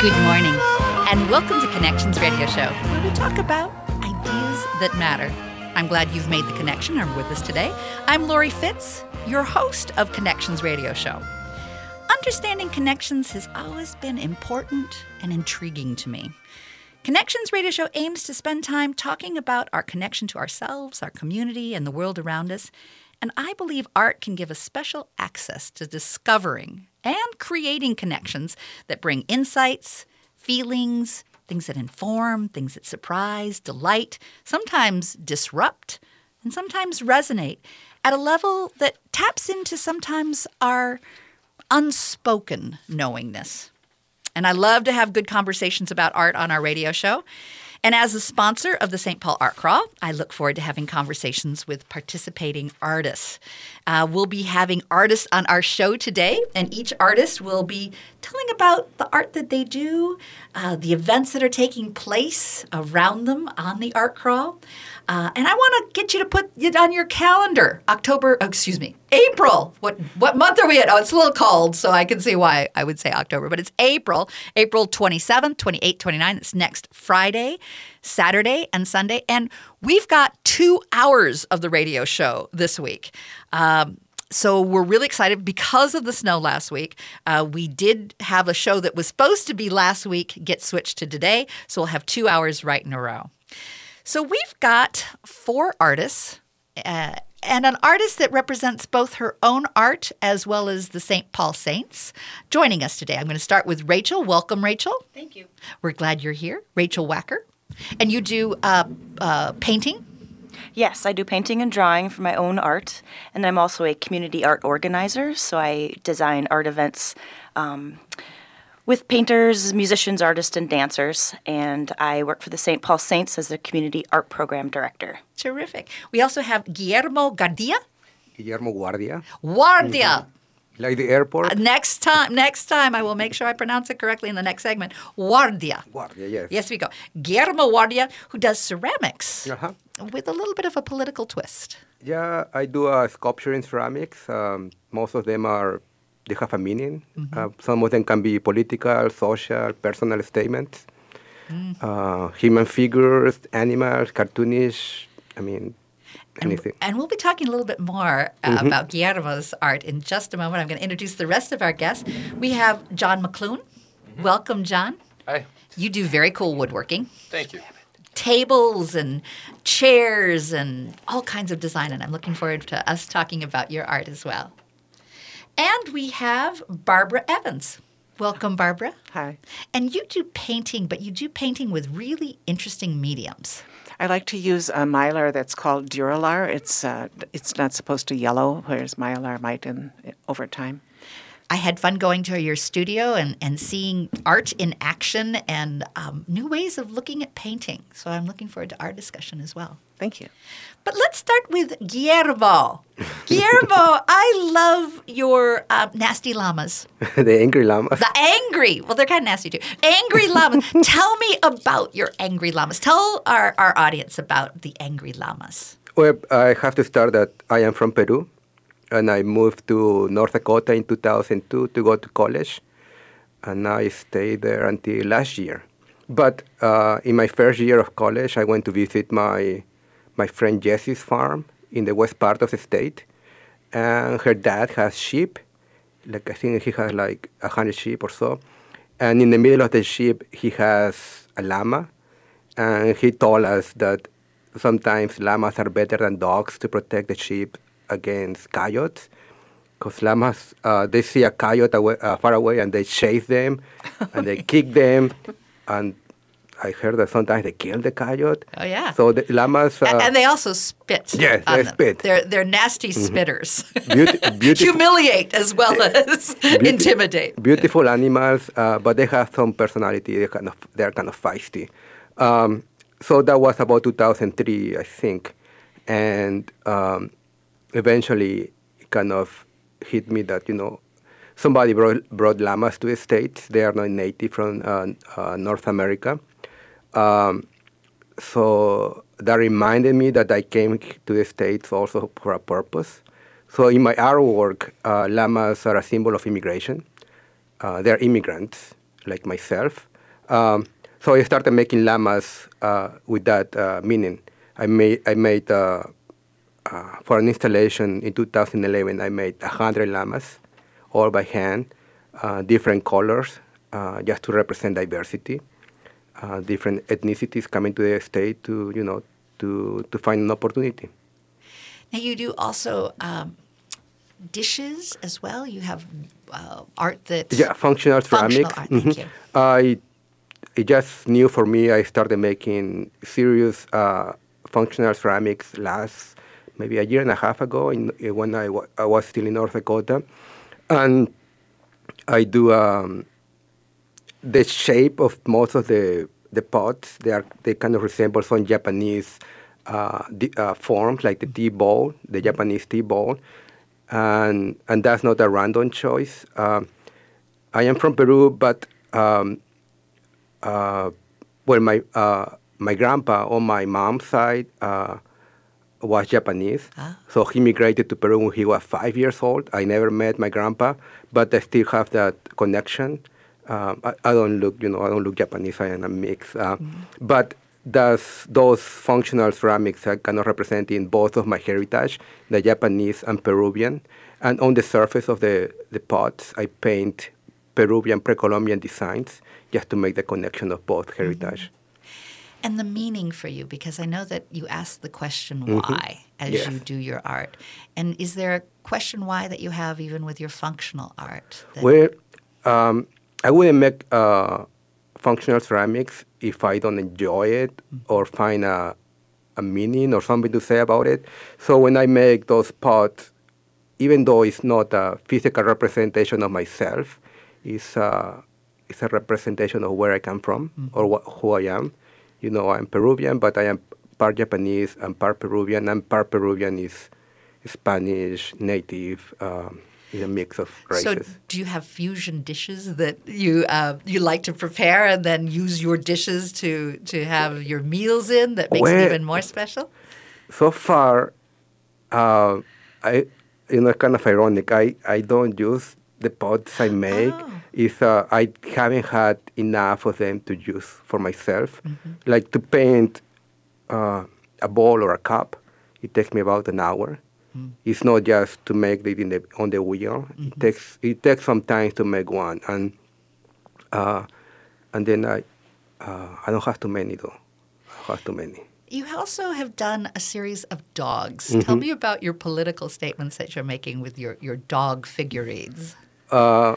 Good morning, and welcome to Connections Radio Show, where we talk about ideas that matter. I'm glad you've made the connection and are with us today. I'm Lori Fitz, your host of Connections Radio Show. Understanding connections has always been important and intriguing to me. Connections Radio Show aims to spend time talking about our connection to ourselves, our community, and the world around us. And I believe art can give us special access to discovering and creating connections that bring insights, feelings, things that inform, things that surprise, delight, sometimes disrupt, and sometimes resonate at a level that taps into sometimes our unspoken knowingness. And I love to have good conversations about art on our radio show. And as a sponsor of the St. Paul Art Crawl, I look forward to having conversations with participating artists. Uh, we'll be having artists on our show today, and each artist will be telling about the art that they do, uh, the events that are taking place around them on the Art Crawl. Uh, and I want to get you to put it on your calendar. October, oh, excuse me, April. What what month are we in? Oh, it's a little cold, so I can see why I would say October, but it's April. April 27th, 28th, 29th. It's next Friday, Saturday, and Sunday. And we've got two hours of the radio show this week. Um, so we're really excited because of the snow last week. Uh, we did have a show that was supposed to be last week get switched to today, so we'll have two hours right in a row. So we've got four artists. Uh, and an artist that represents both her own art as well as the St. Paul Saints joining us today. I'm going to start with Rachel. Welcome, Rachel. Thank you. We're glad you're here. Rachel Wacker. And you do uh, uh, painting? Yes, I do painting and drawing for my own art, and I'm also a community art organizer. So I design art events um, with painters, musicians, artists, and dancers. And I work for the St. Paul Saints as the community art program director. Terrific. We also have Guillermo Gardia. Guillermo Guardia. Guardia. Like the airport? Uh, next time, next time, I will make sure I pronounce it correctly in the next segment. Guardia. Guardia, yes. Yes, we go. Guillermo Guardia, who does ceramics Uh-huh. with a little bit of a political twist. Yeah, I do uh, sculpture in ceramics. Um, most of them are, they have a meaning. Uh, some of them can be political, social, personal statements. Uh, human figures, animals, cartoonish, I mean, anything. And we'll be talking a little bit more uh, about Guillermo's art in just a moment. I'm going to introduce the rest of our guests. We have John McClune. Welcome, John. Hi. You do very cool woodworking. Thank you. tables and chairs and all kinds of design. And I'm looking forward to us talking about your art as well. And we have Barbara Evans. Welcome, Barbara. Hi. And you do painting, but you do painting with really interesting mediums. I like to use a mylar that's called Duralar. It's uh, it's not supposed to yellow, whereas mylar might in over time. I had fun going to your studio and, and seeing art in action and um, new ways of looking at painting. So I'm looking forward to our discussion as well. Thank you. But let's start with Guillermo. Guillermo, I love your uh, nasty llamas. the angry llamas. The angry, well, they're kind of nasty too. Angry llamas. Tell me about your angry llamas. Tell our, our audience about the angry llamas. Well, I have to start that I am from Peru, and I moved to North Dakota in 2002 to go to college, and I stayed there until last year. But uh, in my first year of college, I went to visit my my friend Jessie's farm in the west part of the state, and her dad has sheep. Like I think he has like a hundred sheep or so, and in the middle of the sheep he has a llama, and he told us that sometimes llamas are better than dogs to protect the sheep against coyotes. Because llamas, uh, they see a coyote away, uh, far away and they chase them and they kick them. And I heard that sometimes they kill the coyote. Oh, yeah. So the llamas. Uh, and they also spit. Yes, they them. spit. Mm-hmm. They're, they're nasty spitters. Beauti- beautiful- Humiliate as well as intimidate. beautiful animals, uh, but they have some personality. They kind of they're kind of feisty. Um, so that was about 2003, I think, and um, eventually kind of hit me that you know somebody brought, brought llamas to the states. They are not native from uh, uh, North America. Um, so that reminded me that I came to the States also for a purpose. So in my artwork, uh, llamas are a symbol of immigration. Uh, they're immigrants like myself. Um, so I started making llamas uh, with that uh, meaning. I made I made uh, for an installation in 2011. I made hundred llamas, all by hand, uh, different colors, uh, just to represent diversity, uh, different ethnicities coming to the state to you know to to find an opportunity. Now you do also um, dishes as well. You have uh, art that Yeah, functional Functional ceramics. art, thank Mhm. you. I it just new for me. I started making serious uh, functional ceramics last maybe a year and a half ago in, in when I wa- I was still in North Dakota, and I do um, the shape of most of the the pots. They are they kind of resemble some Japanese uh, uh, forms like the tea bowl, the Japanese tea bowl, and and that's not a random choice. Um, I am from Peru, but um, uh, well, my uh, my grandpa on my mom's side uh, was Japanese, Ah. so he migrated to Peru when he was five years old. I never met my grandpa, but I still have that connection. Um, I, I don't look, you know, I don't look Japanese. I am a mix, uh, but thus those functional ceramics are kind of representing both of my heritage, the Japanese and Peruvian. And on the surface of the, the pots, I paint Peruvian pre-Columbian designs just to make the connection of both heritage. And the meaning for you, because I know that you ask the question why as Yes. you do your art. And is there a question why that you have even with your functional art? Well, um, I wouldn't make uh, functional ceramics if I don't enjoy it or find a, a meaning or something to say about it. So when I make those pots, even though it's not a physical representation of myself, it's a, it's a representation of where I come from or wh- who I am. You know, I'm Peruvian, but I am part Japanese and part Peruvian, and part Peruvian is Spanish, native, um, is a mix of races. So, do you have fusion dishes that you uh, you like to prepare and then use your dishes to to have your meals in that makes it even more special? so far, uh, I you know, kind of ironic. I, I don't use the pots I make. Oh. Is uh, I haven't had enough of them to use for myself. Like to paint uh, a bowl or a cup, it takes me about an hour. It's not just to make it in the on the wheel. It takes it takes some time to make one, and uh, and then I uh, I don't have too many though. I don't have too many. You also have done a series of dogs. Mm-hmm. Tell me about your political statements that you're making with your, your dog figurines. Uh,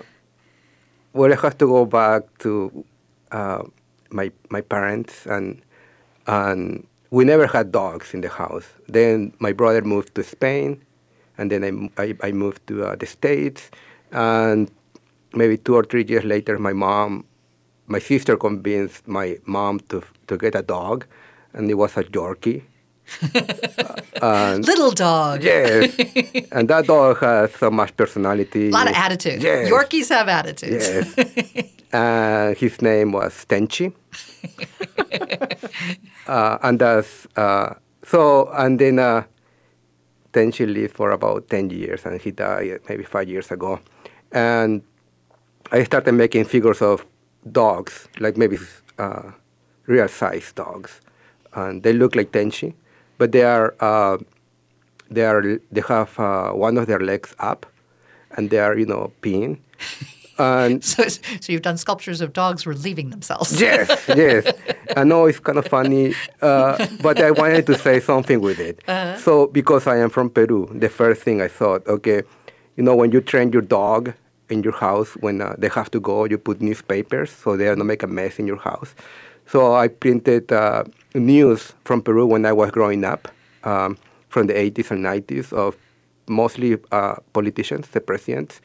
well, I have to go back to uh, my my parents and and we never had dogs in the house. Then my brother moved to Spain, and then I I moved to uh, the States, and maybe two or three years later, my mom, my sister convinced my mom to to get a dog, and it was a Yorkie. And Little dog. yes, and that dog has so much personality. A lot of attitude. Yes. Yorkies have attitudes. Yes. uh, his name was Tenchi. uh, and that's, uh, so, and then uh, Tenchi lived for about 10 years and he died maybe five years ago. And I started making figures of dogs, like maybe uh, real size dogs. And they look like Tenchi, but they are, uh, they are, they have uh, one of their legs up and they are, you know, peeing. And So, so you've done sculptures of dogs relieving themselves. yes, yes. I know it's kind of funny, uh, but I wanted to say something with it. So, because I am from Peru, the first thing I thought, okay, you know, when you train your dog in your house, when uh, they have to go, you put newspapers so they don't make a mess in your house. So I printed uh, news from Peru when I was growing up, um, from the 80s and 90s, of mostly uh, politicians, the presidents,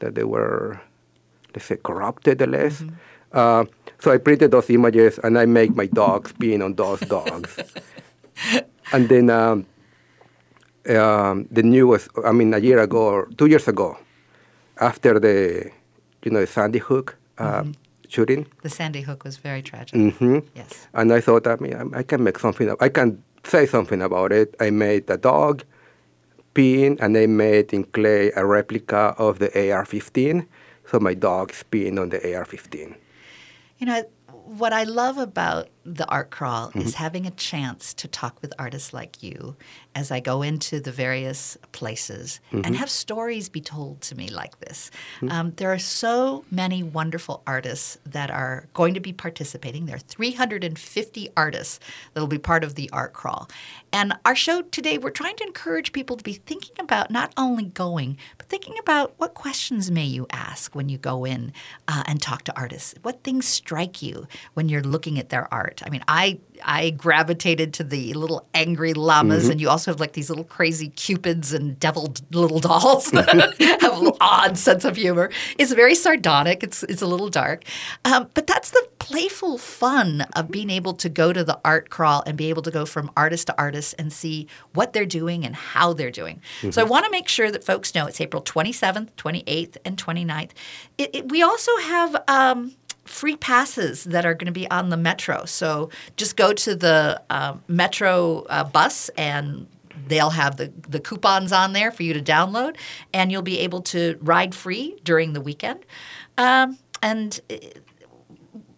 that they were let's say, corrupted the less. Uh, so I printed those images and I make my dogs being on those dogs. and then um, um, the newest, I mean, a year ago or two years ago, after the, you know, the Sandy Hook uh, shooting, The Sandy Hook was very tragic. Mm-hmm. Yes. and I thought, I mean, I I can make something, I can say something about it. I made a dog peeing, and I made in clay a replica of the AR-15. So my dog is peeing on the AR-15. You know, what I love about the art crawl mm-hmm. is having a chance to talk with artists like you as I go into the various places mm-hmm. and have stories be told to me like this. Mm-hmm. Um, there are so many wonderful artists that are going to be participating. There are 350 artists that will be part of the art crawl. And our show today, we're trying to encourage people to be thinking about not only going, but thinking about what questions may you ask when you go in uh, and talk to artists. What things strike you when you're looking at their art? I mean, I I gravitated to the little angry llamas, mm-hmm. and you also have like these little crazy cupids and deviled little dolls that have an odd sense of humor. It's very sardonic. It's it's a little dark, um, but that's the playful fun of being able to go to the art crawl and be able to go from artist to artist and see what they're doing and how they're doing. Mm-hmm. So I want to make sure that folks know it's April 27th, 28th, and 29th. It, it, we also have. Um, free passes that are going to be on the metro. So just go to the uh, metro uh, bus and they'll have the, the coupons on there for you to download, and you'll be able to ride free during the weekend. Um, and uh,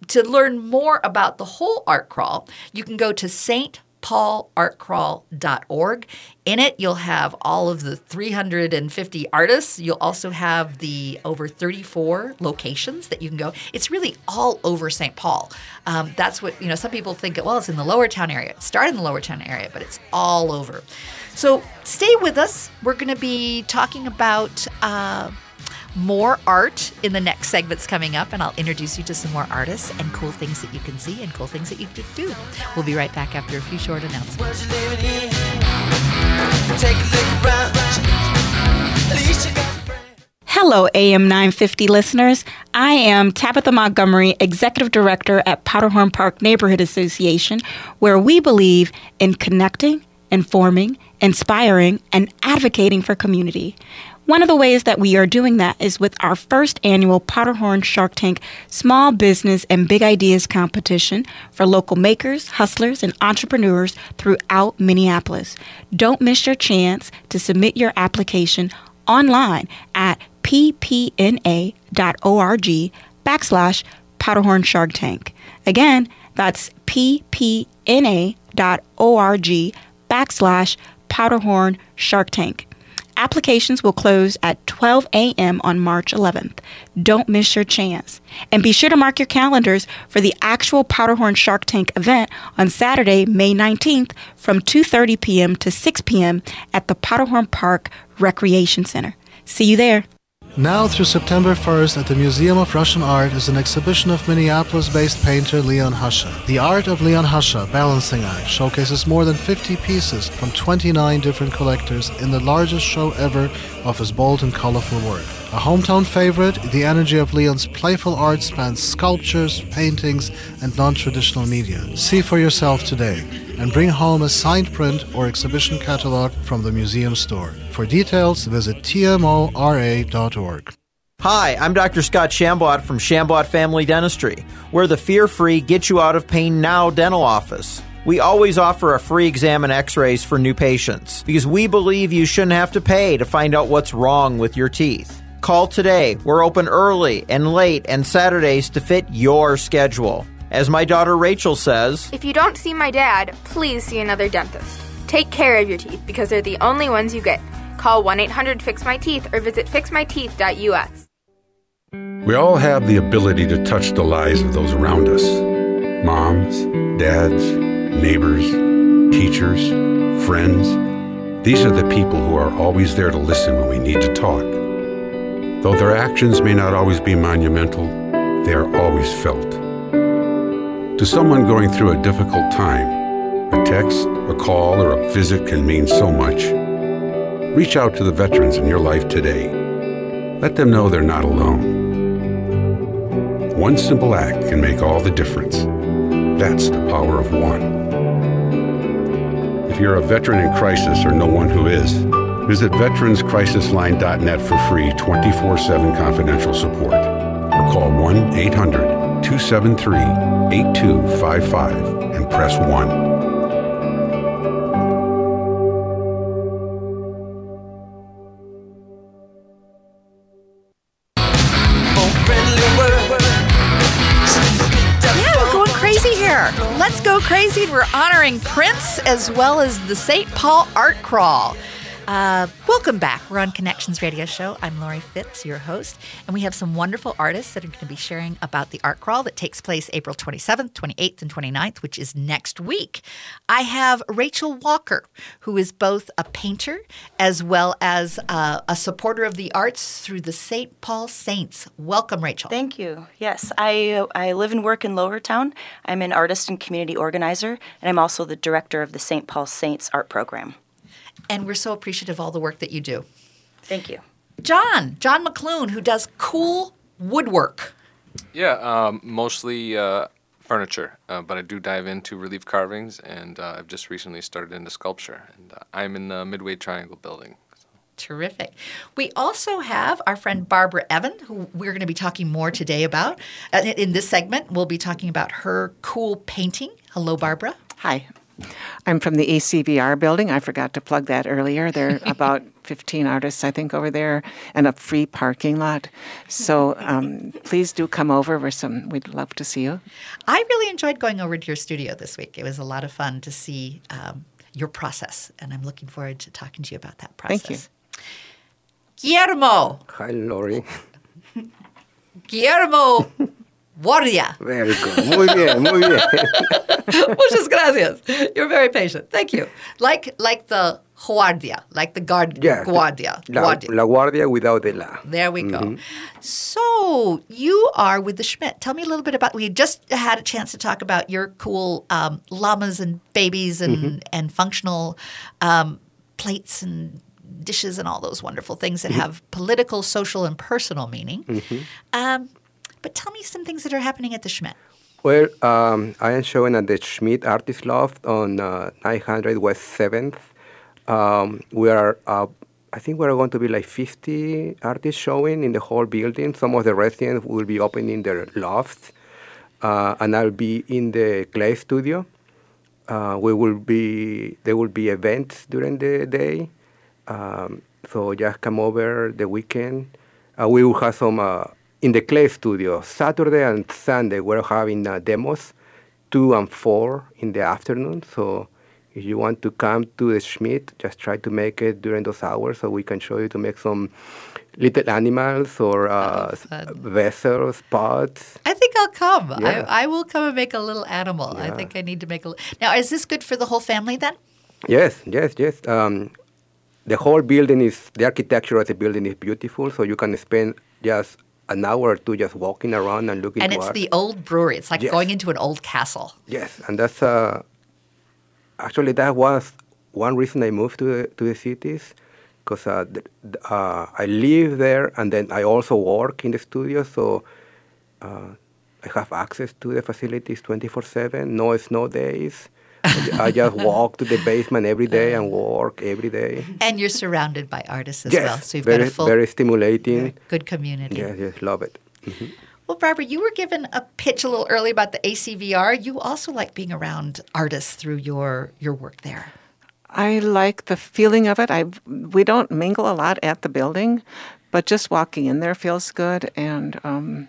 to learn more about the whole art crawl, you can go to St paulartcrawl.org. In it, you'll have all of the 350 artists. You'll also have the over 34 locations that you can go. It's really all over St. Paul. Um, that's what, you know, some people think, well, it's in the lower town area. It started in the lower town area, but it's all over. So stay with us. We're going to be talking about. Uh, more art in the next segments coming up, and I'll introduce you to some more artists and cool things that you can see and cool things that you can do. We'll be right back after a few short announcements. Hello, AM 950 listeners. I am Tabitha Montgomery, Executive Director at Powderhorn Park Neighborhood Association, where we believe in connecting, informing, inspiring, and advocating for community. One of the ways that we are doing that is with our first annual Powderhorn Shark Tank Small Business and Big Ideas competition for local makers, hustlers, and entrepreneurs throughout Minneapolis. Don't miss your chance to submit your application online at ppna.org backslash Powderhorn Shark Tank. Again, that's ppna.org backslash Powderhorn Shark Tank. Applications will close at 12 a.m. on March 11th. Don't miss your chance. And be sure to mark your calendars for the actual Powderhorn Shark Tank event on Saturday, May 19th from 2:30 p.m. to 6 p.m. at the Powderhorn Park Recreation Center. See you there. Now through September 1st at the Museum of Russian Art is an exhibition of Minneapolis-based painter Leon Hushcha. The art of Leon Hushcha, Balancing Act, showcases more than 50 pieces from 29 different collectors in the largest show ever of his bold and colorful work. A hometown favorite, the energy of Leon's playful art spans sculptures, paintings, and non-traditional media. See for yourself today and bring home a signed print or exhibition catalog from the museum store. For details, visit tmora.org. Hi, I'm Dr. Scott Shambot from Shambot Family Dentistry. We're the fear free, get you out of pain now dental office. We always offer a free exam and x rays for new patients because we believe you shouldn't have to pay to find out what's wrong with your teeth. Call today. We're open early and late and Saturdays to fit your schedule. As my daughter Rachel says, If you don't see my dad, please see another dentist. Take care of your teeth because they're the only ones you get. Call 1 800 Fix My Teeth or visit fixmyteeth.us. We all have the ability to touch the lives of those around us moms, dads, neighbors, teachers, friends. These are the people who are always there to listen when we need to talk. Though their actions may not always be monumental, they are always felt. To someone going through a difficult time, a text, a call, or a visit can mean so much. Reach out to the veterans in your life today. Let them know they're not alone. One simple act can make all the difference. That's the power of one. If you're a veteran in crisis or know one who is, visit veteranscrisisline.net for free 24 7 confidential support or call 1 800 273 8255 and press 1. Yeah, we're going crazy here. Let's go crazy. We're honoring Prince as well as the St. Paul Art Crawl. Uh, welcome back. We're on Connections Radio Show. I'm Lori Fitz, your host, and we have some wonderful artists that are going to be sharing about the art crawl that takes place April 27th, 28th, and 29th, which is next week. I have Rachel Walker, who is both a painter as well as uh, a supporter of the arts through the St. Paul Saints. Welcome, Rachel. Thank you. Yes, I I live and work in Lowertown. I'm an artist and community organizer, and I'm also the director of the St. Paul Saints art program. And we're so appreciative of all the work that you do. Thank you. John, John McClune, who does cool woodwork. Yeah, um, mostly uh, furniture, uh, but I do dive into relief carvings, and uh, I've just recently started into sculpture. And uh, I'm in the Midway Triangle building. Terrific. We also have our friend Barbara Evan, who we're going to be talking more today about. Uh, in this segment, we'll be talking about her cool painting. Hello, Barbara. Hi. I'm from the ACVR building. I forgot to plug that earlier. There are about 15 artists, I think, over there, and a free parking lot. So um, please do come over. We're some, we'd love to see you. I really enjoyed going over to your studio this week. It was a lot of fun to see um, your process, and I'm looking forward to talking to you about that process. Thank you. Guillermo. Hi, Lori. Guillermo Guardia. Very good. Muy bien, muy bien. Muchas gracias. You're very patient. Thank you. Like like the guardia, like the guard Yeah. guardia. La, guardia. la guardia without the la. There we go. Mhm. So you are with the Schmidt. Tell me a little bit about. We just had a chance to talk about your cool um, llamas and babies and Mhm. and functional um, plates and dishes and all those wonderful things that Mhm. have political, social, and personal meaning. Mhm. Um, but tell me some things that are happening at the Schmidt. Well, um, I am showing at the Schmidt Artist Loft on uh, 900 West 7th. Um, we are, uh, I think we're going to be like 50 artists showing in the whole building. Some of the residents will be opening their lofts, uh, and I'll be in the clay studio. Uh, we will be there will be events during the day, um, so just come over the weekend. Uh, we will have some uh, in the clay studio Saturday and Sunday. We're having uh, demos, two and four in the afternoon. So if you want to come to the Schmidt, just try to make it during those hours so we can show you to make some little animals or uh, vessels, pots. I think I'll come. Yeah. I, I will come and make a little animal. I think I need to make a. li- Now, is this good for the whole family then? Yes, yes, yes. Um, the whole building is the architecture of the building is beautiful, so you can spend just an hour or two just walking around and looking. And it's art. the old brewery. It's like Yes. going into an old castle. yes, and that's uh, actually that was one reason I moved to the, to the cities because uh, th- uh, I live there and then I also work in the studio, so uh, I have access to the facilities 24/7. No snow days. I just walk to the basement every day and work every day. And you're surrounded by artists as yes, well. So you've very, got a full, very stimulating. good community. Yes, yes, love it. Mhm. Well, Barbara, you were given a pitch a little early about the ACVR. You also like being around artists through your, your work there. I like the feeling of it. I we don't mingle a lot at the building, but just walking in there feels good. And um,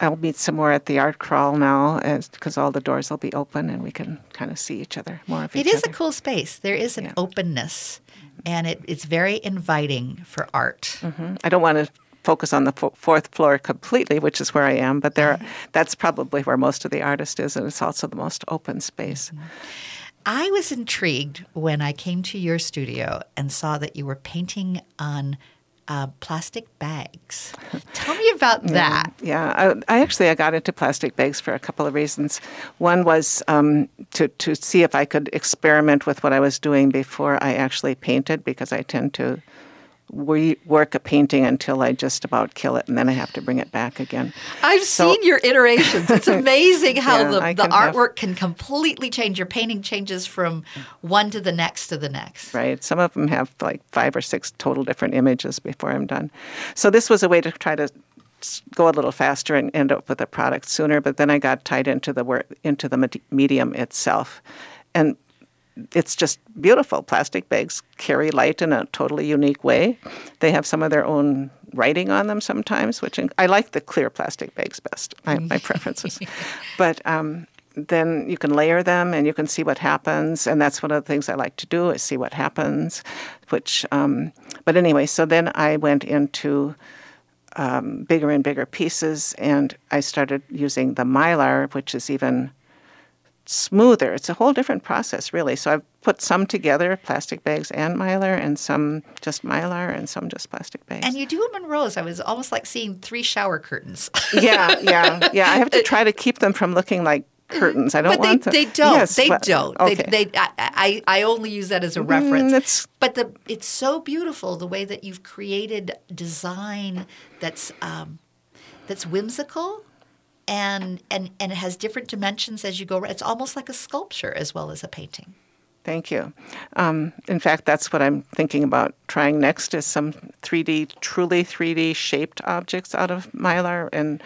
I'll meet some more at the art crawl now, because all the doors will be open and we can kind of see each other more of each is other. a cool space. There is an openness, and it, it's very inviting for art. Mhm. I don't want to focus on the fo- fourth floor completely, which is where I am, but there, that's probably where most of the artist is, and it's also the most open space. I was intrigued when I came to your studio and saw that you were painting on uh, plastic bags. Tell me about that. Yeah, I, I actually I got into plastic bags for a couple of reasons. One was um, to to see if I could experiment with what I was doing before I actually painted, because I tend to rework a painting until I just about kill it, and then I have to bring it back again. I've So- seen your iterations. It's amazing how Yeah, the, the can have- artwork can completely change. Your painting changes from one to the next to the next. Right. Some of them have like five or six total different images before I'm done. So this was a way to try to go a little faster and end up with a product sooner. But then I got tied into the work into the medium itself, and it's just beautiful. Plastic bags carry light in a totally unique way. They have some of their own writing on them sometimes, which in- I like the clear plastic bags best. My, my preferences, but. Um, then you can layer them and you can see what happens. And that's one of the things I like to do is see what happens. Which, um, but anyway, so then I went into um, bigger and bigger pieces, and I started using the mylar, which is even smoother. It's a whole different process, really. So I've put some together, plastic bags and mylar, and some just mylar, and some just plastic bags. And you do them in rows. I was almost like seeing three shower curtains. yeah, yeah, yeah. I have to try to keep them from looking like curtains. I don't but they, want to. they don't. Yes, they but- don't. Okay. They, they, I, I, I only use that as a reference. Mm, but the it's so beautiful the way that you've created design that's um, that's whimsical. And, and and it has different dimensions as you go. It's almost like a sculpture as well as a painting. Thank you. Um, in fact, that's what I'm thinking about trying next is some 3D, truly 3D shaped objects out of mylar. And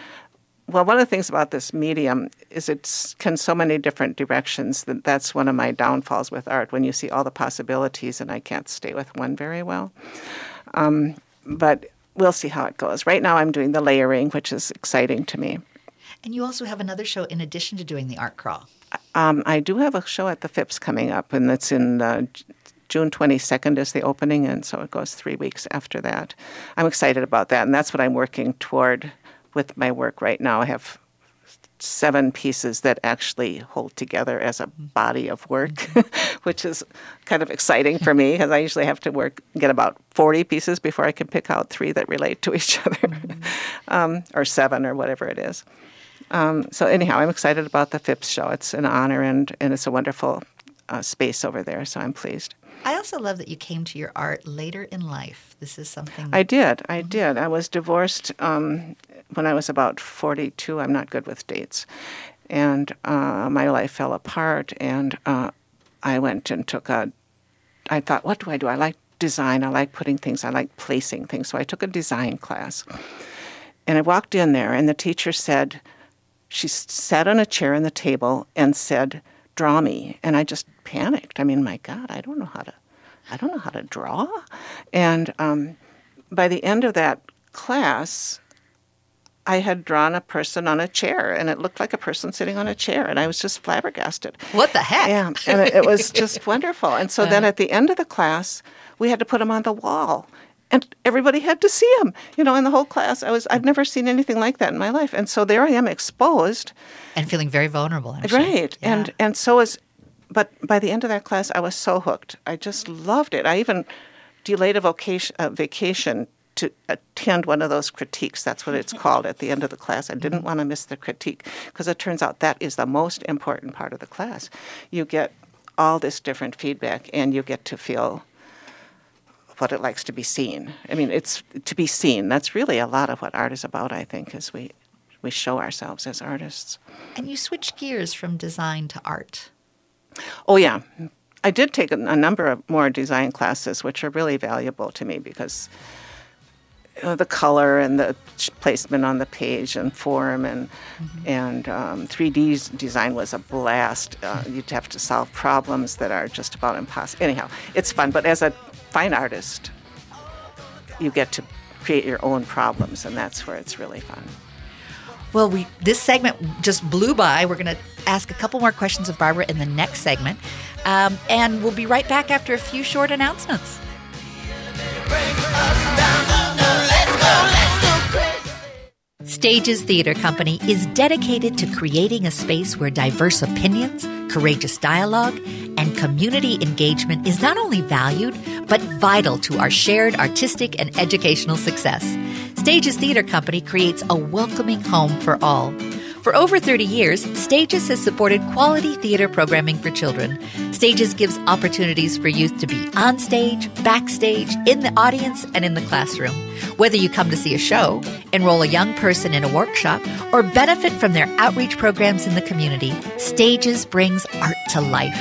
well, one of the things about this medium is it can so many different directions that that's one of my downfalls with art when you see all the possibilities and I can't stay with one very well. Um, but we'll see how it goes. Right now, I'm doing the layering, which is exciting to me. And you also have another show in addition to doing the art crawl. Um, I do have a show at the Phipps coming up, and that's in uh, June 22nd is the opening, and so it goes three weeks after that. I'm excited about that, and that's what I'm working toward with my work right now. I have seven pieces that actually hold together as a body of work, which is kind of exciting for me because I usually have to work get about 40 pieces before I can pick out three that relate to each other, um, or seven or whatever it is. Um, so anyhow, I'm excited about the Phipps show. It's an honor and, and it's a wonderful uh, space over there. So I'm pleased. I also love that you came to your art later in life. This is something I did. I did. I was divorced um, when I was about 42. I'm not good with dates, and uh, my life fell apart. And uh, I went and took a. I thought, what do I do? I like design. I like putting things. I like placing things. So I took a design class, and I walked in there, and the teacher said, she sat on a chair on the table and said, "Draw me," and I just panicked. I mean, my God, I don't know how to, I don't know how to draw. And um, by the end of that class, I had drawn a person on a chair, and it looked like a person sitting on a chair, and I was just flabbergasted. What the heck? Yeah, and it, it was just wonderful. And so then at the end of the class, we had to put them on the wall. And everybody had to see him, you know, in the whole class. I was I've never seen anything like that in my life. And so there I am exposed. and feeling very vulnerable. Sure. Right. Yeah. And and so was but by the end of that class I was so hooked. I just loved it. I even delayed a vocation a vacation to attend one of those critiques. That's what it's called at the end of the class. I didn't want to miss the critique because it turns out that is the most important part of the class. You get all this different feedback and you get to feel what it likes to be seen. I mean, it's to be seen. That's really a lot of what art is about, I think, is we we show ourselves as artists. and you switch gears from design to art. Oh yeah, I did take a, a number of more design classes, which are really valuable to me because uh, the color and the placement on the page and form and and um, 3D 's design was a blast. Uh, you'd have to solve problems that are just about impossible. Anyhow, it's fun, but as a fine artist, you get to create your own problems, and that's where it's really fun. Well, we this segment just blew by. We're going to ask a couple more questions of Barbara in the next segment, um, and we'll be right back after a few short announcements. Stages Theater Company is dedicated to creating a space where diverse opinions, courageous dialogue, and community engagement is not only valued, but vital to our shared artistic and educational success. Stages Theater Company creates a welcoming home for all. For over 30 years, Stages has supported quality theater programming for children. Stages gives opportunities for youth to be on stage, backstage, in the audience, and in the classroom. Whether you come to see a show, enroll a young person in a workshop, or benefit from their outreach programs in the community, Stages brings art to life.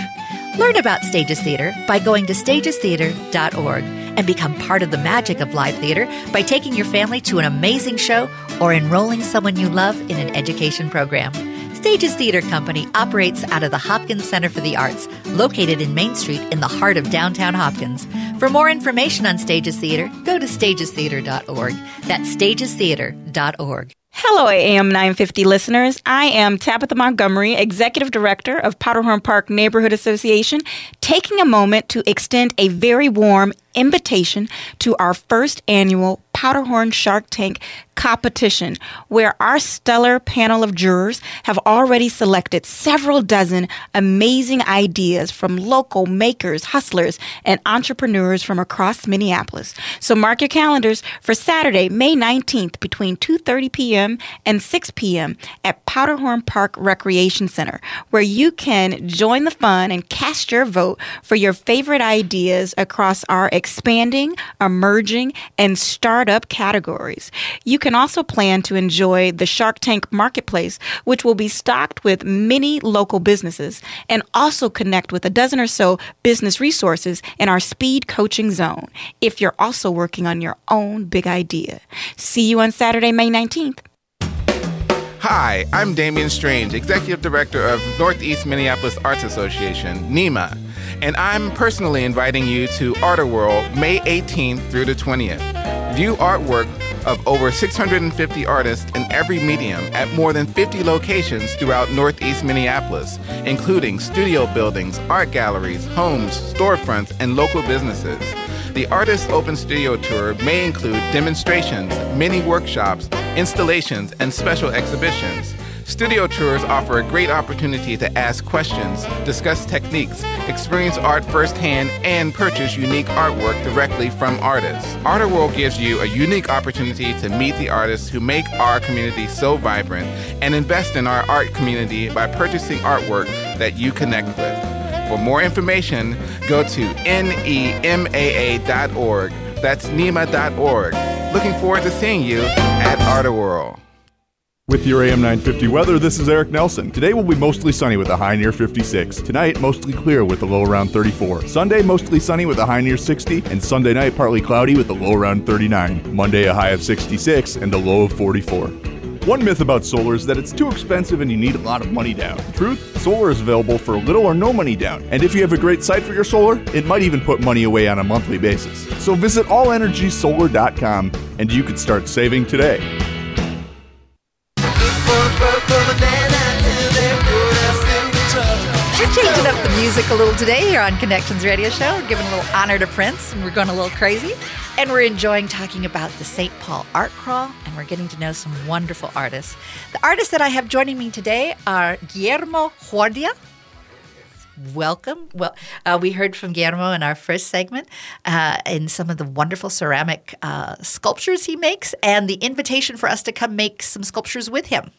Learn about Stages Theater by going to stagestheater.org and become part of the magic of live theater by taking your family to an amazing show or enrolling someone you love in an education program. Stages Theater Company operates out of the Hopkins Center for the Arts, located in Main Street in the heart of downtown Hopkins. For more information on Stages Theater, go to stagestheater.org. That's stagestheater.org. Hello, AM 950 listeners. I am Tabitha Montgomery, Executive Director of Powderhorn Park Neighborhood Association, taking a moment to extend a very warm invitation to our first annual Powderhorn Shark Tank competition, where our stellar panel of jurors have already selected several dozen amazing ideas from local makers, hustlers, and entrepreneurs from across Minneapolis. So mark your calendars for Saturday, May 19th between 2:30 p.m. and 6 p.m. at Powderhorn Park Recreation Center, where you can join the fun and cast your vote for your favorite ideas across our expanding, emerging, and startup categories. You can also plan to enjoy the Shark Tank Marketplace, which will be stocked with many local businesses, and also connect with a dozen or so business resources in our speed coaching zone if you're also working on your own big idea. See you on Saturday, May 19th. Hi, I'm Damian Strange, Executive Director of Northeast Minneapolis Arts Association, NEMA, and I'm personally inviting you to Art-A-Whirl May 18th through the 20th. View artwork of over 650 artists in every medium at more than 50 locations throughout Northeast Minneapolis, including studio buildings, art galleries, homes, storefronts, and local businesses. The Artist Open Studio Tour may include demonstrations, mini workshops, installations, and special exhibitions. Studio tours offer a great opportunity to ask questions, discuss techniques, experience art firsthand, and purchase unique artwork directly from artists. Art-A-Whirl gives you a unique opportunity to meet the artists who make our community so vibrant and invest in our art community by purchasing artwork that you connect with. For more information, go to nemaa.org. That's nema.org. Looking forward to seeing you at Art-A-Whirl. With your AM 950 weather, this is Eric Nelson. Today will be mostly sunny with a high near 56. Tonight, mostly clear with a low around 34. Sunday, mostly sunny with a high near 60. And Sunday night, partly cloudy with a low around 39. Monday, a high of 66 and a low of 44. One myth about solar is that it's too expensive and you need a lot of money down. Truth, solar is available for little or no money down. And if you have a great site for your solar, it might even put money away on a monthly basis. So visit allenergysolar.com and you can start saving today. Music a little today here on Connections Radio Show. We're giving a little honor to Prince, and we're going a little crazy. And we're enjoying talking about the St. Paul Art Crawl, and we're getting to know some wonderful artists. The artists that I have joining me today are Guillermo Juardia. Welcome. Well, uh, we heard from Guillermo in our first segment uh, in some of the wonderful ceramic uh, sculptures he makes, and the invitation for us to come make some sculptures with him.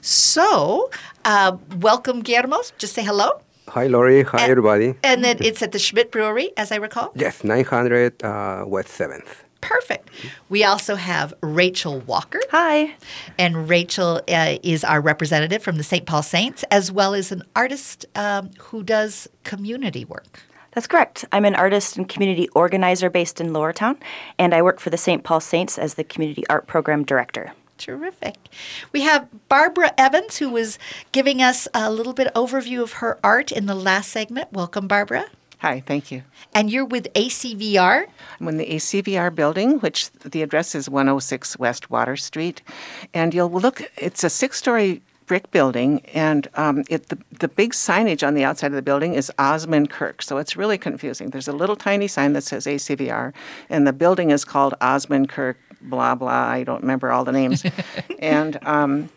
So, uh, welcome, Guillermo. Just say hello. Hi, Lori. Hi, And- everybody. And then it's at the Schmidt Brewery, as I recall. Yes, 900 uh, West 7th. Perfect. We also have Rachel Walker. Hi. And Rachel uh, is our representative from the St. Paul Saints, as well as an artist um, who does community work. That's correct. I'm an artist and community organizer based in Lower Town, and I work for the St. Paul Saints as the Community Art Program Director. Terrific. We have Barbara Evans, who was giving us a little bit overview of her art in the last segment. Welcome, Barbara. Hi, thank you. And you're with ACVR. I'm in the ACVR building, which the address is 106 West Water Street. And you'll look, it's a six story brick building, and um, it, the, the big signage on the outside of the building is Osmond Kirk. So it's really confusing. There's a little tiny sign that says ACVR, and the building is called Osmond Kirk, blah, blah. I don't remember all the names. and um,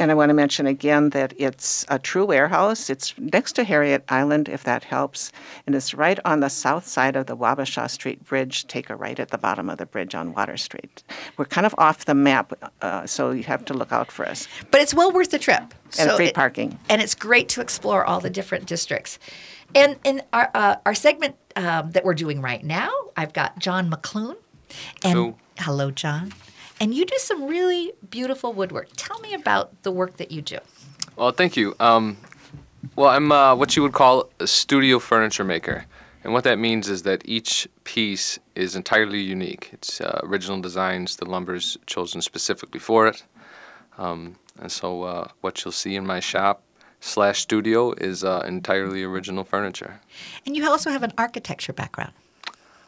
and I want to mention again that it's a true warehouse. It's next to Harriet Island, if that helps. And it's right on the south side of the Wabasha Street Bridge. Take a right at the bottom of the bridge on Water Street. We're kind of off the map, uh, so you have to look out for us. But it's well worth the trip. And free it- parking. and it's great to explore all the different districts. And in our uh, our segment um, that we're doing right now, I've got John McClune. And Hello. Hello, John. And you do some really beautiful woodwork. Tell me about the work that you do. Well, thank you. Um, well, I'm uh, what you would call a studio furniture maker. And what that means is that each piece is entirely unique. It's uh, original designs, the lumber's chosen specifically for it. Um, and so uh, what you'll see in my shop slash studio is uh, entirely original furniture. And you also have an architecture background.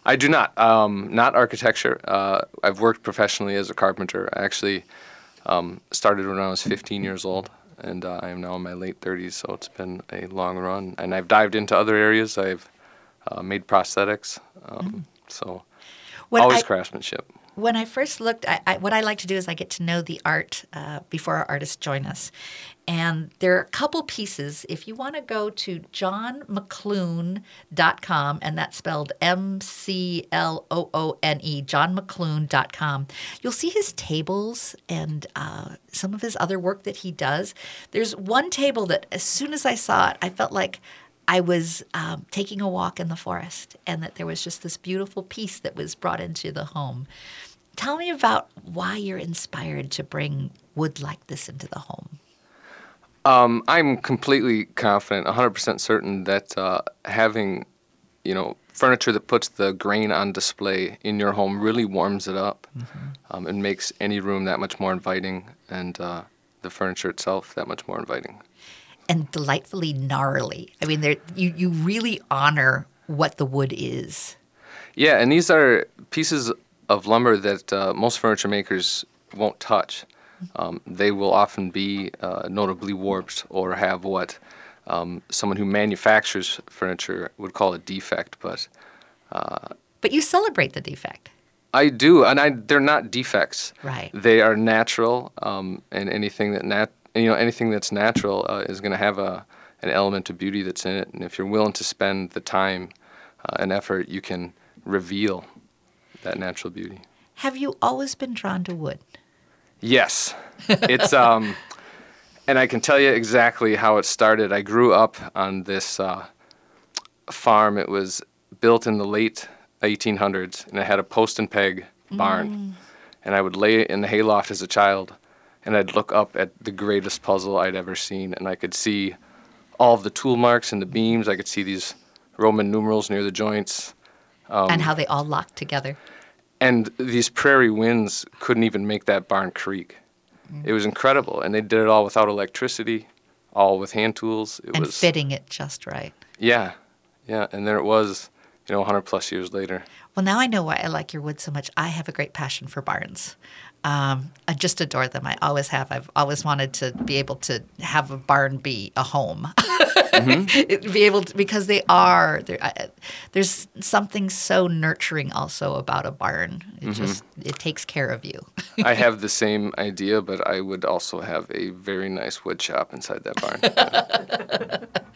I do not. Um, not architecture. Uh, I've worked professionally as a carpenter. I actually um, started when I was 15 years old, and uh, I am now in my late 30s. So it's been a long run, and I've dived into other areas. I've uh, made prosthetics. Um, So When always I- craftsmanship. when I first looked, I, I, what I like to do is I get to know the art uh, before our artists join us. And there are a couple pieces. If you want to go to johnmcloone.com, and that's spelled M C L O O N E, johnmcloone.com, you'll see his tables and uh, some of his other work that he does. There's one table that, as soon as I saw it, I felt like I was um, taking a walk in the forest and that there was just this beautiful piece that was brought into the home. Tell me about why you're inspired to bring wood like this into the home. Um, I'm completely confident, 100% certain that uh, having, you know, furniture that puts the grain on display in your home really warms it up um, and makes any room that much more inviting and uh, the furniture itself that much more inviting. And delightfully gnarly. I mean, there you, you really honor what the wood is. Yeah, and these are pieces of lumber that uh, most furniture makers won't touch. Um, they will often be uh, notably warped or have what um, someone who manufactures furniture would call a defect, but uh, But you celebrate the defect. I do, and I, they're not defects. Right. They are natural, um, and anything that nat, you know, anything that's natural uh, is going to have a an element of beauty that's in it. And if you're willing to spend the time uh, and effort, you can reveal that natural beauty. Have you always been drawn to wood? Yes, it's um, and I can tell you exactly how it started. I grew up on this uh, farm. It was built in the late 1800s, and it had a post and peg barn. And I would lay in the hayloft as a child, and I'd look up at the greatest puzzle I'd ever seen, and I could see all of the tool marks and the beams. I could see these Roman numerals near the joints. Um, and how they all lock together. And these prairie winds couldn't even make that barn creak. It was incredible, and they did it all without electricity, all with hand tools. It and was fitting it just right. yeah, yeah, and there it was, you know, 100 plus years later. Well, now I know why I like your wood so much. I have a great passion for barns. Um, I just adore them. I always have. I've always wanted to be able to have a barn be a home. It- be able to, because they are. I- There's something so nurturing also about a barn. It Mhm. just it takes care of you. I have the same idea, but I would also have a very nice wood shop inside that barn.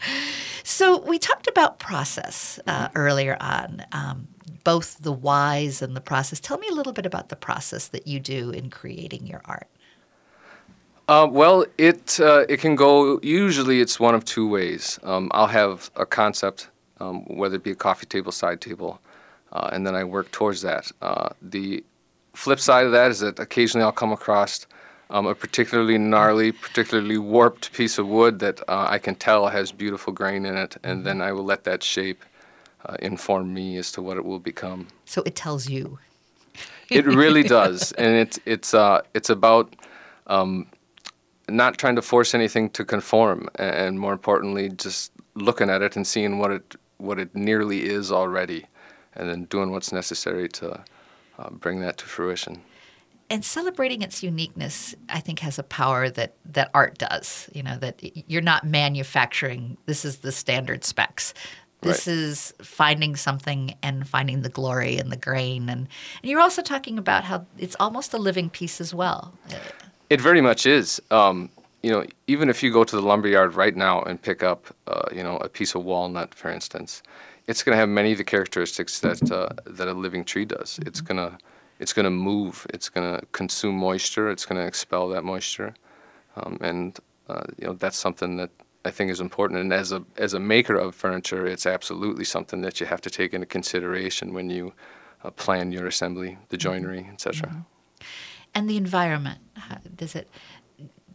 So we talked about process uh, earlier on, um, both the whys and the process. Tell me a little bit about the process that you do in creating your art. Uh, well, it uh, it can go. Usually, it's one of two ways. Um, I'll have a concept, um, whether it be a coffee table, side table, uh, and then I work towards that. Uh, the flip side of that is that occasionally I'll come across um, a particularly gnarly, particularly warped piece of wood that uh, I can tell has beautiful grain in it, and then I will let that shape uh, inform me as to what it will become. So it tells you. It really does, and it's it's uh it's about um, not trying to force anything to conform, and more importantly, just looking at it and seeing what it what it nearly is already, and then doing what's necessary to uh, bring that to fruition. and celebrating its uniqueness i think has a power that that art does you know that you're not manufacturing this is the standard specs this Right. is finding something and finding the glory and the grain and, and you're also talking about how it's almost a living piece as well It very much is. Um, you know, even if you go to the lumberyard right now and pick up, uh, you know, a piece of walnut, for instance, it's going to have many of the characteristics that uh, that a living tree does. It's gonna it's gonna move. It's gonna consume moisture. It's gonna expel that moisture, um, and uh, you know that's something that I think is important. And as a as a maker of furniture, it's absolutely something that you have to take into consideration when you uh, plan your assembly, the joinery, etc. and the environment how, does it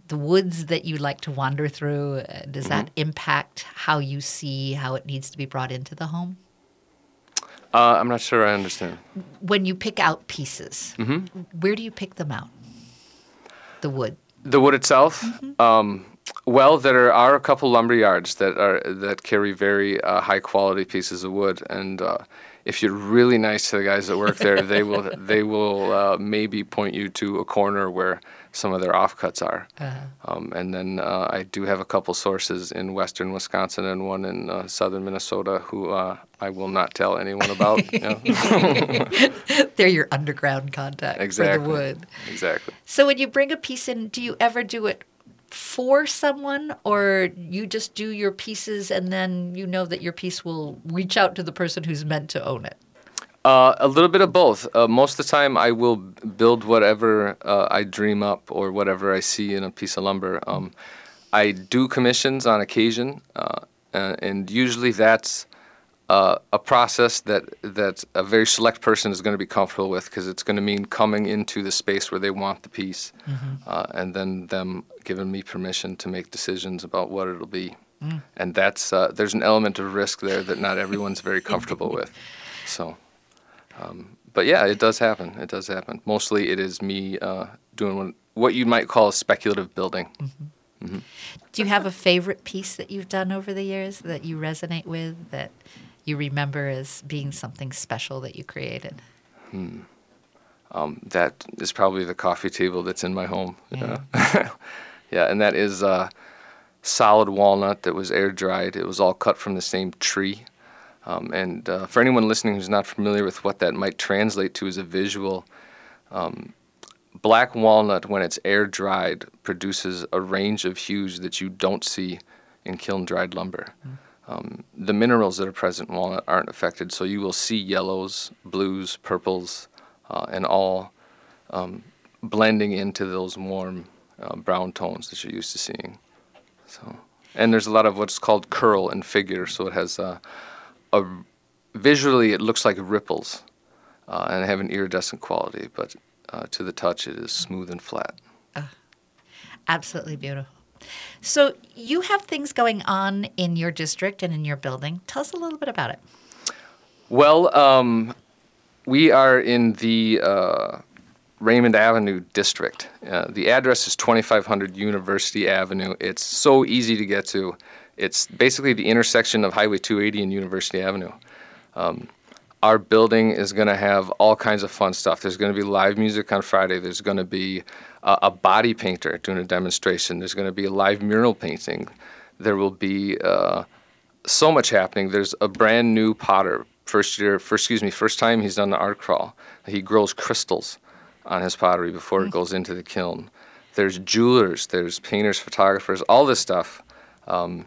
the woods that you like to wander through uh, does that impact how you see how it needs to be brought into the home? Uh, I'm not sure I understand. when you pick out pieces hmm where do you pick them out? The wood? The wood itself, um, well, there are a couple lumber yards that are that carry very uh, high quality pieces of wood, and uh, if you're really nice to the guys that work there, they will they will uh, maybe point you to a corner where some of their offcuts are. Uh-huh. Um, and then uh, I do have a couple sources in western Wisconsin and one in uh, southern Minnesota who uh, I will not tell anyone about. They're your underground contact exactly. for the wood. Exactly. So when you bring a piece in, do you ever do it for someone or you just do your pieces and then you know that your piece will reach out to the person who's meant to own it? Uh, a little bit of both. Uh, most of the time, I will build whatever uh, I dream up or whatever I see in a piece of lumber. Um, I do commissions on occasion, uh, and usually that's uh, a process that that a very select person is going to be comfortable with because it's going to mean coming into the space where they want the piece, uh, and then them giving me permission to make decisions about what it'll be. Mm. And that's uh, there's an element of risk there that not everyone's very comfortable with. So, um, but yeah, it does happen. It does happen. Mostly, it is me uh, doing what, what you might call speculative building. hmm Do you have a favorite piece that you've done over the years that you resonate with that you remember as being something special that you created? Hmm. Um, that is probably the coffee table that's in my home. Yeah. Yeah, yeah and that is uh, solid walnut that was air dried. It was all cut from the same tree. Um, and uh, for anyone listening who's not familiar with what that might translate to as a visual, um, black walnut, when it's air dried, produces a range of hues that you don't see in kiln dried lumber. Um, the minerals that are present in walnut aren't affected, so you will see yellows, blues, purples, uh, and all um, blending into those warm uh, brown tones that you're used to seeing. So, and there's a lot of what's called curl and figure, so it has uh, a visually it looks like ripples, uh, and have an iridescent quality, but uh, to the touch it is smooth and flat. Absolutely beautiful. So you have things going on in your district and in your building. Tell us a little bit about it. Well, um, we are in the uh, Raymond Avenue district. Uh, the address is 2500 University Avenue. It's so easy to get to. It's basically the intersection of Highway 280 and University Avenue. Um, our building is going to have all kinds of fun stuff. There's going to be live music on Friday. There's going to be uh, a body painter doing a demonstration. There's going to be a live mural painting. There will be uh, so much happening. There's a brand new potter, first year, first excuse me, first time he's done the art crawl. He grows crystals on his pottery before it goes into the kiln. There's jewelers, there's painters, photographers, all this stuff. Um,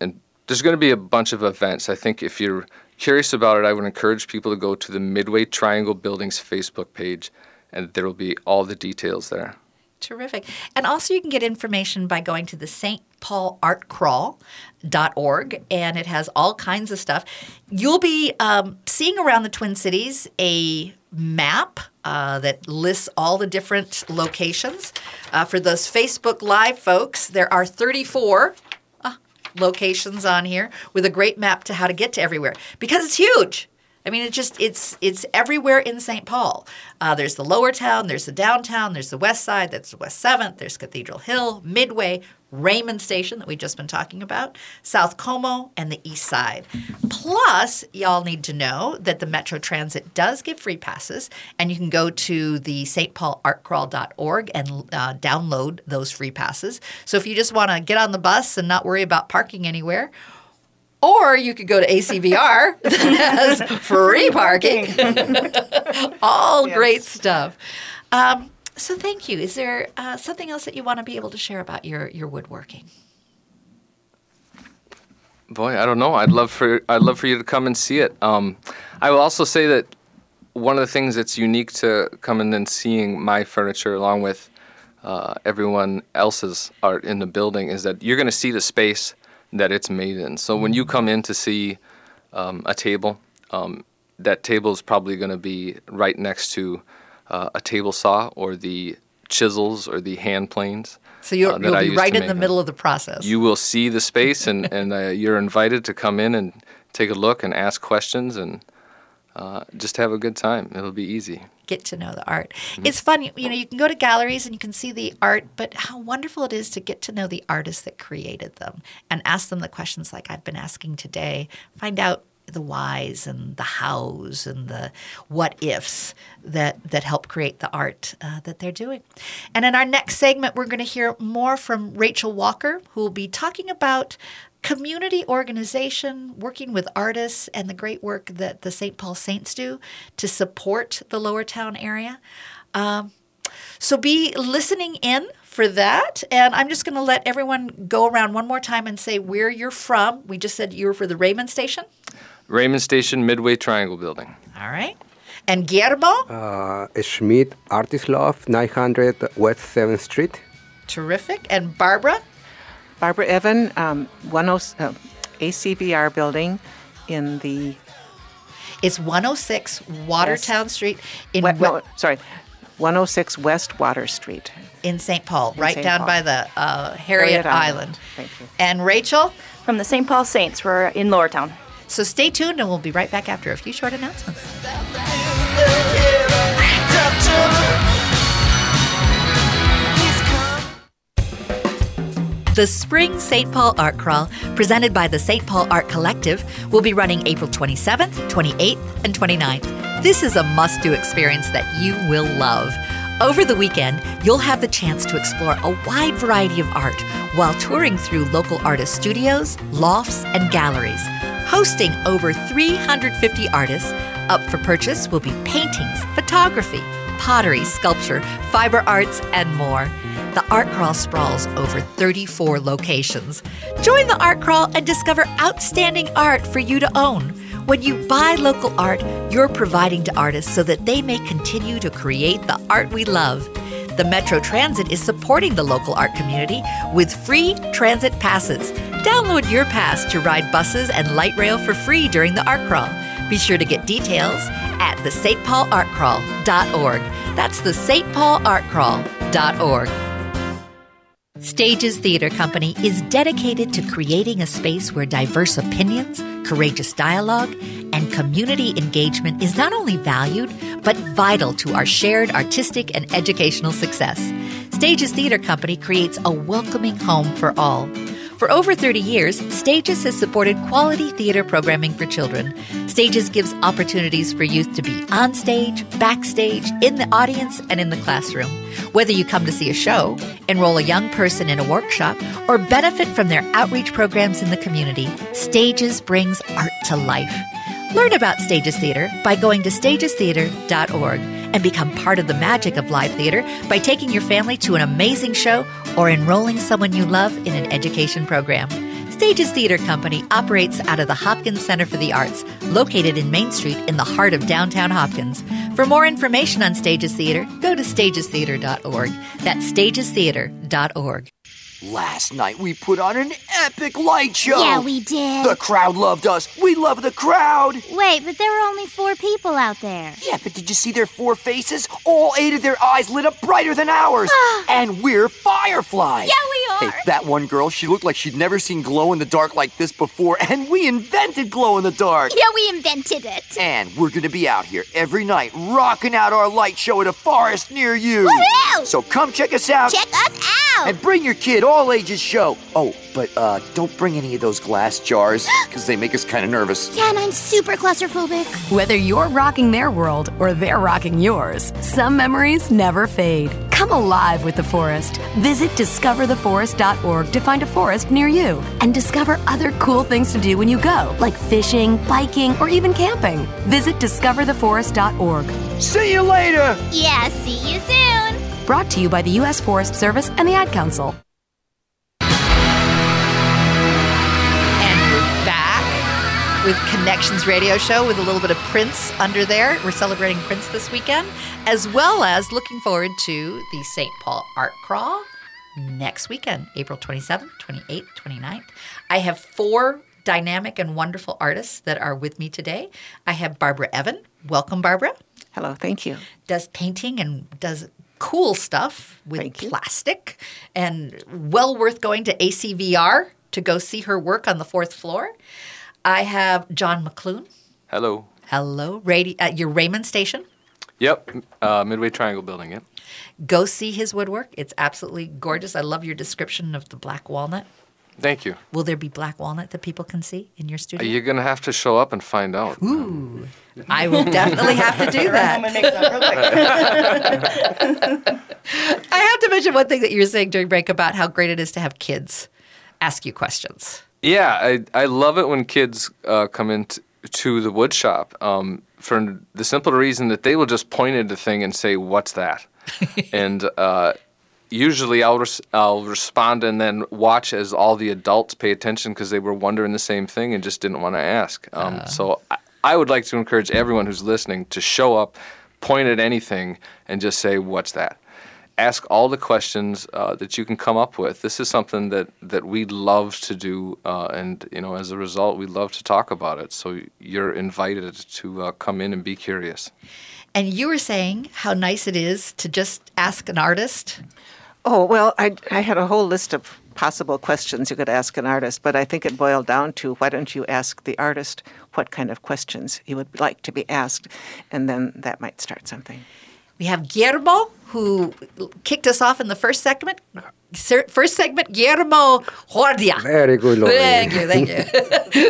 and there's going to be a bunch of events. I think if you're curious about it, I would encourage people to go to the Midway Triangle Buildings Facebook page, and there will be all the details there. Terrific. And also, you can get information by going to the St. Paul Art Crawl.org, and it has all kinds of stuff. You'll be um, seeing around the Twin Cities a map uh, that lists all the different locations. Uh, for those Facebook Live folks, there are 34 uh, locations on here with a great map to how to get to everywhere because it's huge. I mean, it just it's it's everywhere in St. Paul. Uh, there's the lower town, there's the downtown, there's the west side, that's the West Seventh, there's Cathedral Hill, Midway, Raymond Station that we've just been talking about, South Como, and the East Side. Plus, y'all need to know that the Metro Transit does give free passes, and you can go to the stpaulartcrawl.org and uh, download those free passes. So if you just want to get on the bus and not worry about parking anywhere, or you could go to ACVR that has free parking. All great stuff. Um, so thank you. Is there uh, something else that you want to be able to share about your, your woodworking? Boy, I don't know. I'd love for I'd love for you to come and see it. Um, I will also say that one of the things that's unique to coming and seeing my furniture, along with uh, everyone else's art in the building, is that you're going to see the space that it's made in. So when you come in to see um, a table, um, that table is probably going to be right next to uh, a table saw or the chisels or the hand planes. So you'll, uh, you'll be right in the them. middle of the process. You will see the space, and and uh, you're invited to come in and take a look and ask questions and uh, just have a good time. It'll be easy. get to know the art. Mm-hmm. It's fun, you know, you can go to galleries and you can see the art, but how wonderful it is to get to know the artists that created them and ask them the questions like I've been asking today. Find out the whys and the hows and the what ifs that that help create the art uh, that they're doing. And in our next segment, we're going to hear more from Rachel Walker, who will be talking about community organization, working with artists, and the great work that the St. Paul Saints do to support the Lower Town area. Um, so be listening in for that. And I'm just going to let everyone go around one more time and say where you're from. We just said you were for the Raymond Station. Raymond Station Midway Triangle Building. All right. And Guillermo? Uh, Schmidt Artist Loft, 900 West 7th Street. Terrific. And Barbara? Barbara Evan, um, 10, uh, ACVR building in the. It's 106 Watertown West. Street in We- We- no, sorry, 106 West Water Street. in St. Paul, In right St. down Paul. by the uh, Harriet, Harriet Island. Island. Thank you. And Rachel? From the St. Paul Saints. We're in Lower Town. So stay tuned and we'll be right back after a few short announcements. The Spring St. Paul Art Crawl, presented by the St. Paul Art Collective, will be running April 27th, 28th, and 29th. This is a must do experience that you will love. Over the weekend, you'll have the chance to explore a wide variety of art while touring through local artist studios, lofts, and galleries. Hosting over 350 artists, up for purchase will be paintings, photography, pottery, sculpture, fiber arts, and more. The Art Crawl sprawls over 34 locations. Join the Art Crawl and discover outstanding art for you to own. When you buy local art, you're providing to artists so that they may continue to create the art we love. The Metro Transit is supporting the local art community with free transit passes. Download your pass to ride buses and light rail for free during the art crawl. Be sure to get details at the stpaulartcrawl.org. That's the stpaulartcrawl.org. Stages Theater Company is dedicated to creating a space where diverse opinions, courageous dialogue, and community engagement is not only valued, but vital to our shared artistic and educational success. Stages Theater Company creates a welcoming home for all. For over 30 years, Stages has supported quality theater programming for children. Stages gives opportunities for youth to be on stage, backstage, in the audience, and in the classroom. Whether you come to see a show, enroll a young person in a workshop, or benefit from their outreach programs in the community, Stages brings art to life. Learn about Stages Theater by going to stagestheater.org and become part of the magic of live theater by taking your family to an amazing show or enrolling someone you love in an education program. Stages Theater Company operates out of the Hopkins Center for the Arts, located in Main Street in the heart of downtown Hopkins. For more information on Stages Theater, go to stagestheater.org. That's stagestheater.org. Last night we put on an epic light show. Yeah, we did. The crowd loved us. We love the crowd. Wait, but there were only four people out there. Yeah, but did you see their four faces? All eight of their eyes lit up brighter than ours. and we're fireflies. Yeah, we are. Hey, that one girl, she looked like she'd never seen glow in the dark like this before, and we invented glow in the dark. Yeah, we invented it. And we're gonna be out here every night rocking out our light show at a forest near you. Woohoo! So come check us out. Check us out. And bring your kid, all ages show. Oh, but uh, don't bring any of those glass jars, because they make us kind of nervous. Yeah, and I'm super claustrophobic. Whether you're rocking their world or they're rocking yours, some memories never fade. Come alive with the forest. Visit discovertheforest.org to find a forest near you and discover other cool things to do when you go, like fishing, biking, or even camping. Visit discovertheforest.org. See you later! Yeah, see you soon. Brought to you by the U.S. Forest Service and the Ad Council. With Connections Radio Show with a little bit of Prince under there. We're celebrating Prince this weekend, as well as looking forward to the St. Paul Art Crawl next weekend, April 27th, 28th, 29th. I have four dynamic and wonderful artists that are with me today. I have Barbara Evan. Welcome, Barbara. Hello, thank you. Does painting and does cool stuff with plastic and well worth going to ACVR to go see her work on the fourth floor. I have John McLoone. Hello. Hello, radio, at your Raymond station. Yep. Uh, Midway Triangle Building. Yep. Go see his woodwork. It's absolutely gorgeous. I love your description of the black walnut. Thank you. Will there be black walnut that people can see in your studio? You're gonna have to show up and find out. Ooh, I will definitely have to do that. I have to mention one thing that you were saying during break about how great it is to have kids ask you questions. Yeah, I, I love it when kids uh, come into to the wood shop um, for the simple reason that they will just point at a thing and say, "What's that?" and uh, usually I'll res- I'll respond and then watch as all the adults pay attention because they were wondering the same thing and just didn't want to ask. Um, Uh. so I, I would like to encourage everyone who's listening to show up, point at anything, and just say, "What's that?" Ask all the questions uh, that you can come up with. This is something that, that we love to do, uh, and you know, as a result, we love to talk about it. So you're invited to uh, come in and be curious. And you were saying how nice it is to just ask an artist. Oh, well, I, I had a whole list of possible questions you could ask an artist, but I think it boiled down to why don't you ask the artist what kind of questions he would like to be asked, and then that might start something. We have Guillermo, who kicked us off in the first segment. First segment, Guillermo Guardia. Very good, Lori. Thank you, thank you.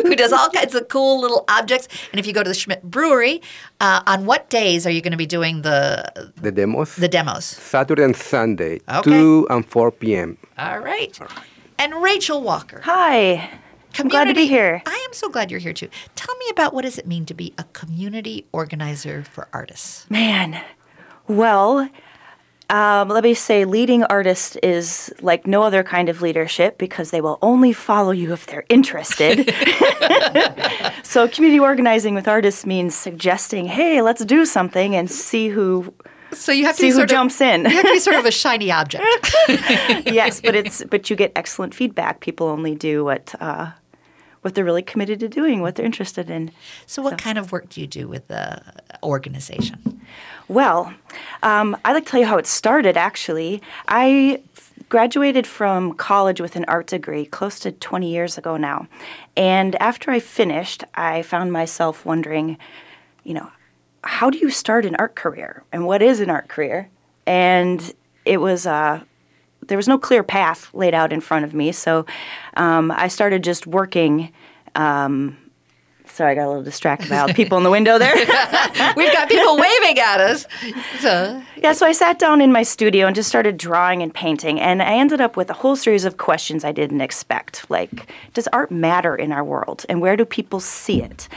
who does all kinds of cool little objects. And if you go to the Schmidt Brewery, uh, on what days are you going to be doing the The demos? the demos? Saturday and Sunday, Okay. 2 and 4 p.m. All right. And Rachel Walker. Hi. I'm glad to be here. I am so glad you're here too. Tell me about what does it mean to be a community organizer for artists? Man, well, um, let me say, leading artists is like no other kind of leadership because they will only follow you if they're interested. so, community organizing with artists means suggesting, "Hey, let's do something," and see who. So you have to see who sort of- jumps in. You have to be sort of a shiny object. yes, but it's but you get excellent feedback. People only do what uh, what they're really committed to doing, what they're interested in. So, what kind of work do you do with the organization? Well, um, I'd like to tell you how it started, actually. I graduated from college with an art degree close to 20 years ago now. And after I finished, I found myself wondering, you know, how do you start an art career? And what is an art career? And it was, uh, there was no clear path laid out in front of me. So um, I started just working. Um, sorry, I got a little distracted by all the people in the window there. We've got people waving at us. So, Yeah, so I sat down in my studio and just started drawing and painting, and I ended up with a whole series of questions I didn't expect. Like, does art matter in our world, and where do people see it?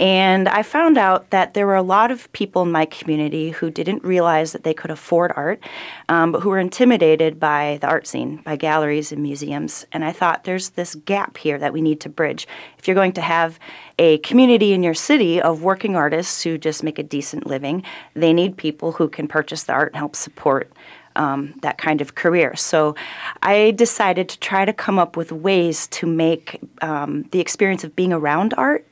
And I found out that there were a lot of people in my community who didn't realize that they could afford art, um, but who were intimidated by the art scene, by galleries and museums. And I thought there's this gap here that we need to bridge. If you're going to have a community in your city of working artists who just make a decent living, they need people who can purchase the art and help support um, that kind of career. So I decided to try to come up with ways to make um, the experience of being around art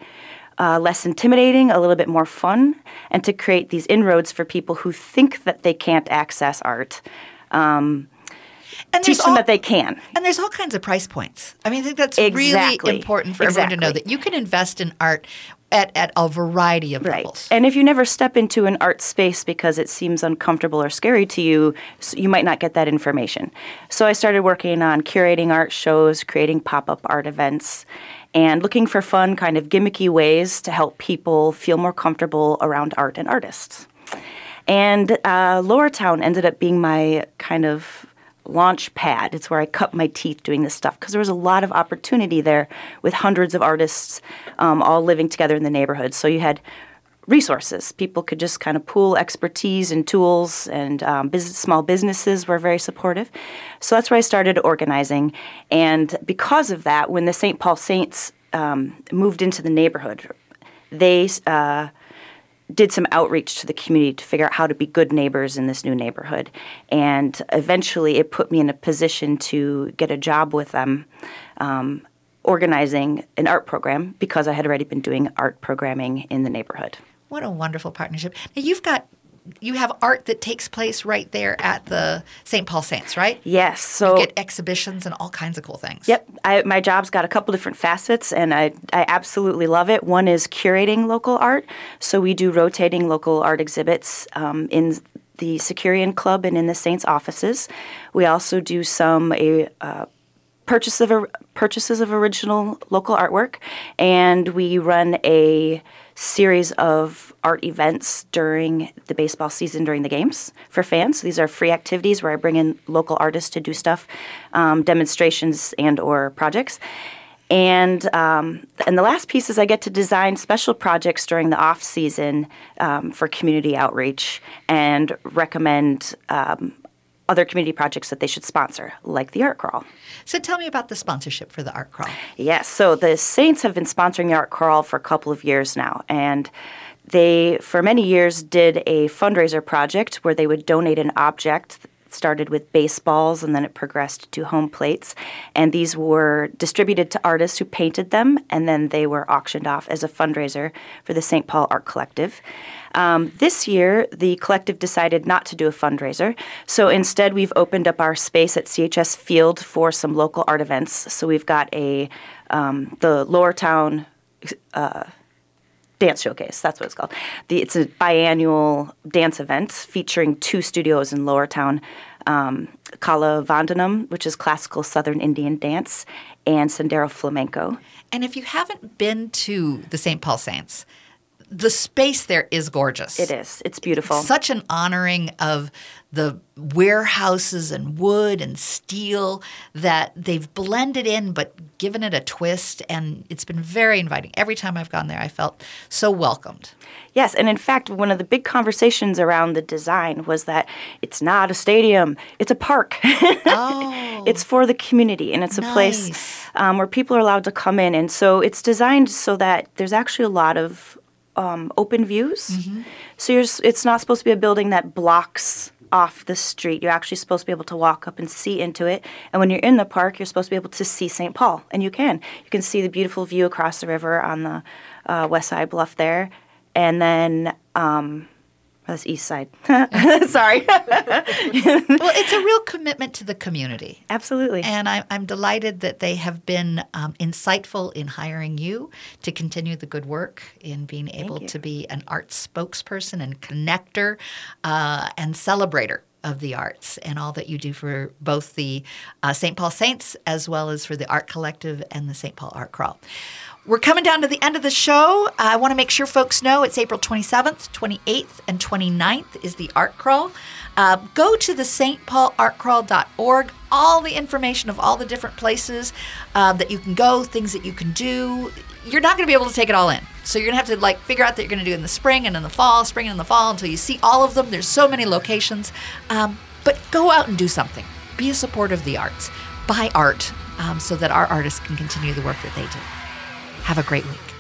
uh, less intimidating, a little bit more fun, and to create these inroads for people who think that they can't access art. Um, And teach there's them all- that they can. and there's all kinds of price points. I mean, I think that's Exactly. really important for everyone to know that you can invest in art at, at a variety of levels. And if you never step into an art space because it seems uncomfortable or scary to you, you might not get that information. So I started working on curating art shows, creating pop up art events, and looking for fun, kind of gimmicky ways to help people feel more comfortable around art and artists. And uh, Lower Town ended up being my kind of launch pad. It's where I cut my teeth doing this stuff because there was a lot of opportunity there with hundreds of artists um, all living together in the neighborhood. So you had resources. People could just kind of pool expertise and tools, and um, business, small businesses were very supportive. So that's where I started organizing. And because of that, when the St. Paul Saints um, moved into the neighborhood, they uh, did some outreach to the community to figure out how to be good neighbors in this new neighborhood. And eventually, it put me in a position to get a job with them. Um, organizing an art program because I had already been doing art programming in the neighborhood. What a wonderful partnership. Now you've got you have art that takes place right there at the St. Paul Saints, right? Yes. So you get exhibitions and all kinds of cool things. Yep, I, my job's got a couple different facets, and I, I absolutely love it. One is curating local art. So we do rotating local art exhibits um, in the Securian Club and in the Saints offices. We also do some a, uh, purchase of purchases of original local artwork, and we run a series of art events during the baseball season during the games for fans. These are free activities where I bring in local artists to do stuff, um, demonstrations and or projects. And um, and the last piece is I get to design special projects during the off season um, for community outreach and recommend um, other community projects that they should sponsor, like the art crawl. So tell me about the sponsorship for the art crawl. Yes, so the Saints have been sponsoring the art crawl for a couple of years now, and they for many years did a fundraiser project where they would donate an object started with baseballs and then it progressed to home plates. And these were distributed to artists who painted them and then they were auctioned off as a fundraiser for the St. Paul Art Collective. Um, this year, the collective decided not to do a fundraiser. So instead, we've opened up our space at CHS Field for some local art events. So we've got a um, the Lower Town uh, dance showcase. That's what it's called. The, it's a biannual dance event featuring two studios in Lower Town, um, Kala Vandanam, which is classical Southern Indian dance, and Sendero Flamenco. And if you haven't been to the St. Paul Saints, the space there is gorgeous. It is. It's beautiful. Such an honoring of the warehouses and wood and steel that they've blended in but given it a twist and it's been very inviting. Every time I've gone there I felt so welcomed. Yes, and in fact, one of the big conversations around the design was that it's not a stadium, it's a park. oh. it's for the community, and it's a nice. place um, where people are allowed to come in. And so it's designed so that there's actually a lot of um, open views. Mm-hmm. So it's not supposed to be a building that blocks off the street. You're actually supposed to be able to walk up and see into it. And when you're in the park, you're supposed to be able to see St. Paul, and you can. You can see the beautiful view across the river on the uh, west side bluff there, and then. Um, that's east side. Sorry. well, it's a real commitment to the community. Absolutely. And I, I'm delighted that they have been um, insightful in hiring you to continue the good work in being able to be an arts spokesperson and connector uh, and celebrator of the arts and all that you do for both the uh, St. Paul Saints as well as for the Art Collective and the St. Paul Art Crawl. We're coming down to the end of the show. I want to make sure folks know it's April 27th, 28th, and 29th is the art crawl. Uh, go to the stpaulartcrawl.org. All the information of all the different places uh, that you can go, things that you can do. You're not going to be able to take it all in. So you're going to have to like figure out that you're going to do in the spring and in the fall, spring and in the fall until you see all of them. There's so many locations. Um, but go out and do something. Be a supporter of the arts. Buy art um, so that our artists can continue the work that they do. Have a great week.